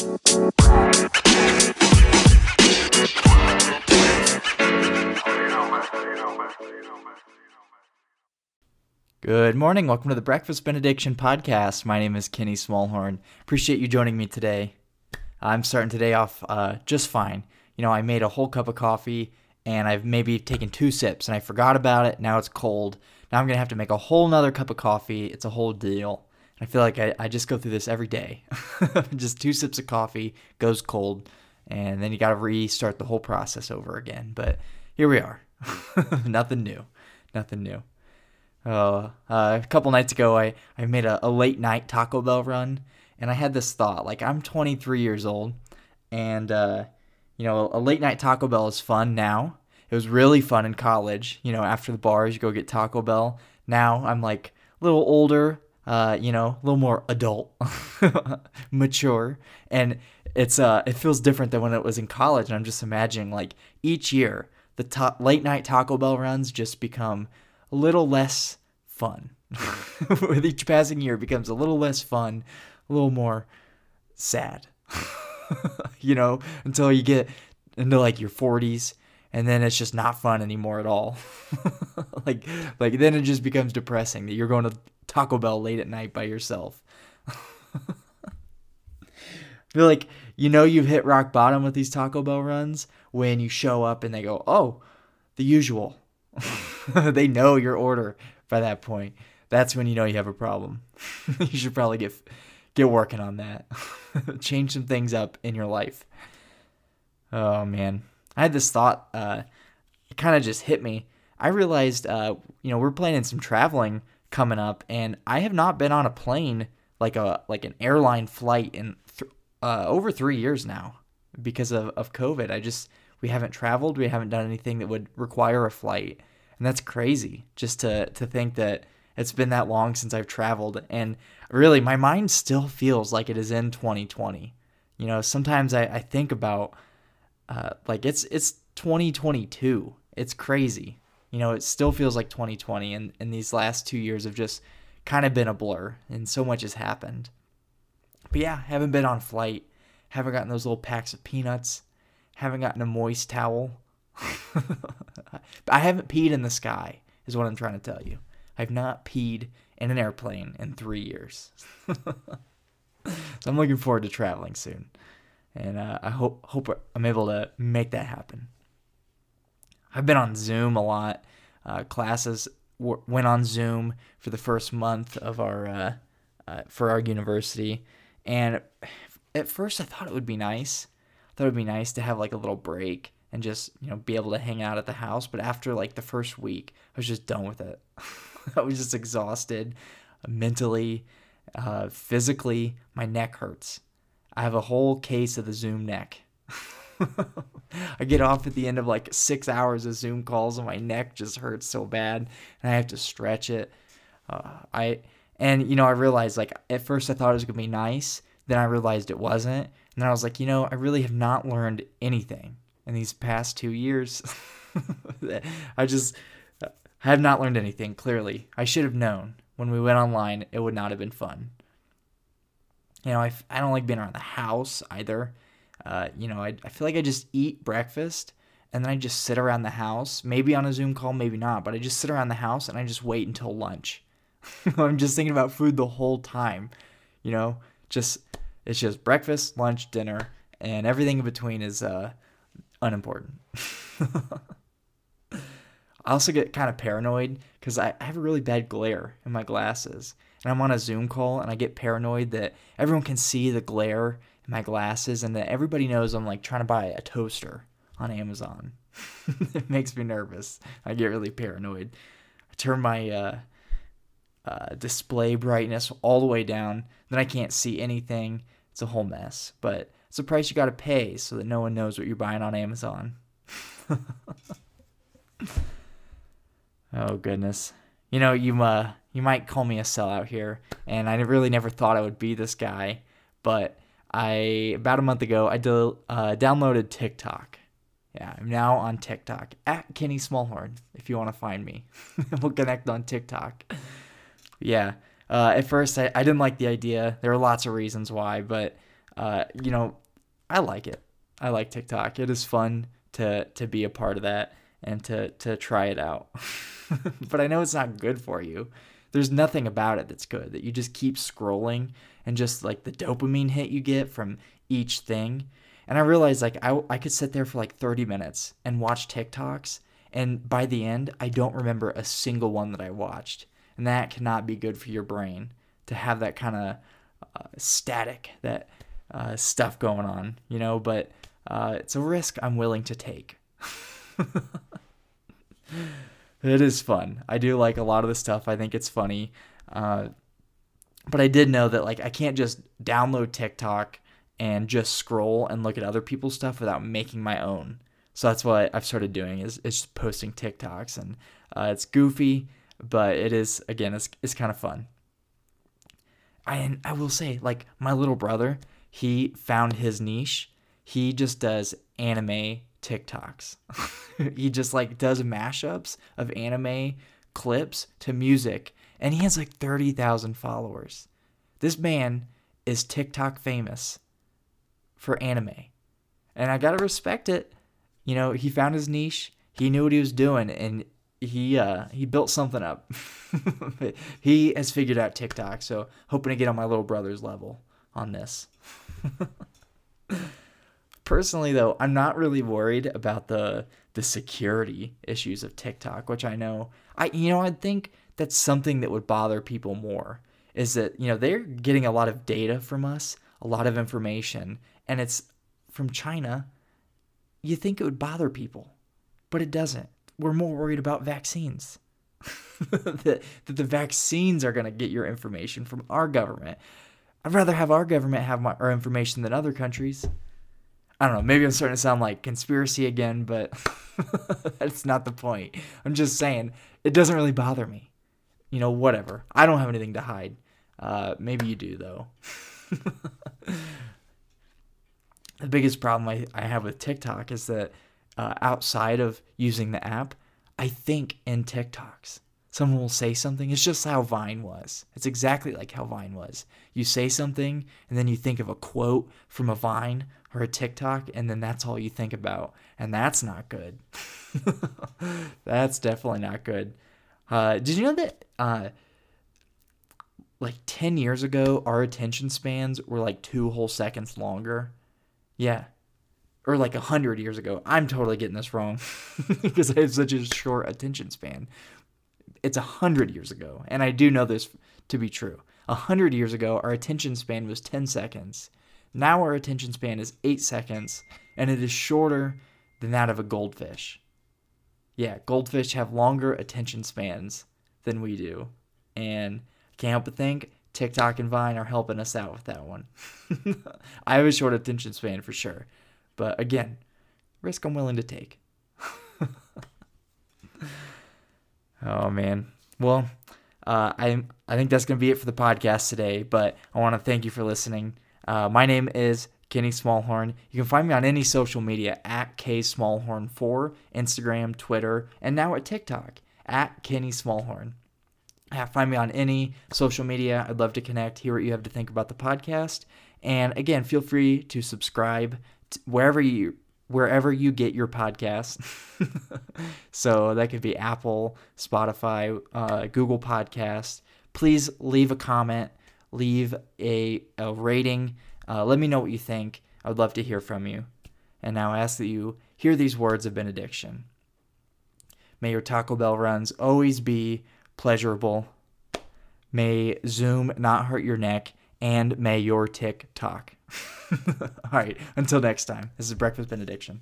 Good morning. Welcome to the Breakfast Benediction podcast. My name is Kenny Smallhorn. Appreciate you joining me today. I'm starting today off uh, just fine. You know, I made a whole cup of coffee and I've maybe taken two sips and I forgot about it. Now it's cold. Now I'm going to have to make a whole nother cup of coffee. It's a whole deal. I feel like I, I just go through this every day. just two sips of coffee, goes cold, and then you got to restart the whole process over again. But here we are. Nothing new. Nothing new. Uh, uh, a couple nights ago, I, I made a, a late night Taco Bell run, and I had this thought like, I'm 23 years old, and, uh, you know, a late night Taco Bell is fun now. It was really fun in college. You know, after the bars, you go get Taco Bell. Now I'm like a little older, uh, you know, a little more adult, mature, and it's uh, it feels different than when it was in college. And I'm just imagining like each year the ta- late night Taco Bell runs just become a little less fun. With each passing year, it becomes a little less fun, a little more sad. you know, until you get into like your 40s and then it's just not fun anymore at all. like like then it just becomes depressing that you're going to Taco Bell late at night by yourself. Feel like you know you've hit rock bottom with these Taco Bell runs when you show up and they go, "Oh, the usual." they know your order by that point. That's when you know you have a problem. you should probably get get working on that. Change some things up in your life. Oh man, I had this thought. Uh, it kind of just hit me. I realized, uh, you know, we're planning some traveling coming up, and I have not been on a plane like a like an airline flight in th- uh, over three years now because of of COVID. I just we haven't traveled. We haven't done anything that would require a flight, and that's crazy. Just to to think that it's been that long since I've traveled, and really, my mind still feels like it is in 2020. You know, sometimes I, I think about uh, like it's it's 2022. It's crazy. You know, it still feels like 2020, and and these last two years have just kind of been a blur, and so much has happened. But yeah, haven't been on flight. Haven't gotten those little packs of peanuts. Haven't gotten a moist towel. I haven't peed in the sky, is what I'm trying to tell you. I've not peed in an airplane in three years. so I'm looking forward to traveling soon and uh, I hope hope I'm able to make that happen. I've been on Zoom a lot. Uh, classes w- went on Zoom for the first month of our uh, uh, for our university, and at first I thought it would be nice. I thought it would be nice to have like a little break and just you know be able to hang out at the house. But after like the first week, I was just done with it. I was just exhausted, mentally, uh, physically. My neck hurts I have a whole case of the Zoom neck. I get off at the end of like six hours of Zoom calls and my neck just hurts so bad and I have to stretch it. Uh, I and you know I realized like at first I thought it was gonna be nice, then I realized it wasn't, and then I was like, you know, I really have not learned anything in these past two years. I just I have not learned anything. Clearly, I should have known when we went online it would not have been fun. You know, I, I don't like being around the house either. Uh, you know, I, I feel like I just eat breakfast and then I just sit around the house, maybe on a Zoom call, maybe not, but I just sit around the house and I just wait until lunch. I'm just thinking about food the whole time. You know, just it's just breakfast, lunch, dinner, and everything in between is uh, unimportant. I also get kind of paranoid because I, I have a really bad glare in my glasses and I'm on a Zoom call and I get paranoid that everyone can see the glare in my glasses and that everybody knows I'm like trying to buy a toaster on Amazon. it makes me nervous. I get really paranoid. I turn my uh, uh, display brightness all the way down, then I can't see anything. It's a whole mess, but it's a price you got to pay so that no one knows what you're buying on Amazon. oh goodness. You know, you uh you might call me a sellout here, and I really never thought I would be this guy, but I about a month ago I do, uh, downloaded TikTok. Yeah, I'm now on TikTok at Kenny Smallhorn. If you want to find me, we'll connect on TikTok. Yeah. Uh, at first, I, I didn't like the idea. There are lots of reasons why, but uh, you know, I like it. I like TikTok. It is fun to to be a part of that and to to try it out. but I know it's not good for you. There's nothing about it that's good. That you just keep scrolling and just like the dopamine hit you get from each thing. And I realized like I I could sit there for like 30 minutes and watch TikToks and by the end I don't remember a single one that I watched. And that cannot be good for your brain to have that kind of uh, static, that uh, stuff going on, you know, but uh, it's a risk I'm willing to take. it is fun. I do like a lot of the stuff. I think it's funny. Uh, but I did know that like I can't just download TikTok and just scroll and look at other people's stuff without making my own. So that's what I've started doing is, is just posting TikToks and uh, it's goofy, but it is again it's it's kind of fun. I and I will say like my little brother, he found his niche. He just does anime TikToks. he just like does mashups of anime clips to music and he has like 30,000 followers. This man is TikTok famous for anime. And I got to respect it. You know, he found his niche. He knew what he was doing and he uh he built something up. he has figured out TikTok, so hoping to get on my little brother's level on this. Personally though, I'm not really worried about the the security issues of TikTok, which I know I you know, I'd think that's something that would bother people more is that, you know, they're getting a lot of data from us, a lot of information, and it's from China. You think it would bother people, but it doesn't we're more worried about vaccines. that, that the vaccines are going to get your information from our government. I'd rather have our government have my, our information than other countries. I don't know. Maybe I'm starting to sound like conspiracy again, but that's not the point. I'm just saying it doesn't really bother me. You know, whatever. I don't have anything to hide. Uh, maybe you do, though. the biggest problem I, I have with TikTok is that uh, outside of using the app, I think in TikToks. Someone will say something. It's just how Vine was. It's exactly like how Vine was. You say something, and then you think of a quote from a Vine or a TikTok, and then that's all you think about. And that's not good. that's definitely not good. Uh, did you know that, uh, like 10 years ago, our attention spans were like two whole seconds longer? Yeah, or like a hundred years ago. I'm totally getting this wrong because I have such a short attention span. It's a hundred years ago, and I do know this to be true. A hundred years ago, our attention span was 10 seconds. Now our attention span is eight seconds, and it is shorter than that of a goldfish. Yeah, goldfish have longer attention spans than we do, and I can't help but think TikTok and Vine are helping us out with that one. I have a short attention span for sure. But again, risk I'm willing to take. Oh man. Well, uh, I I think that's gonna be it for the podcast today. But I want to thank you for listening. Uh, my name is Kenny Smallhorn. You can find me on any social media at K Smallhorn4, Instagram, Twitter, and now at TikTok at Kenny Smallhorn. Find me on any social media. I'd love to connect, hear what you have to think about the podcast. And again, feel free to subscribe wherever you wherever you get your podcast. so that could be Apple, Spotify, uh, Google Podcast. Please leave a comment, leave a, a rating. Uh, let me know what you think. I would love to hear from you. And now I ask that you hear these words of benediction. May your Taco Bell runs always be pleasurable. May Zoom not hurt your neck, and may your tick talk. All right. Until next time, this is Breakfast Benediction.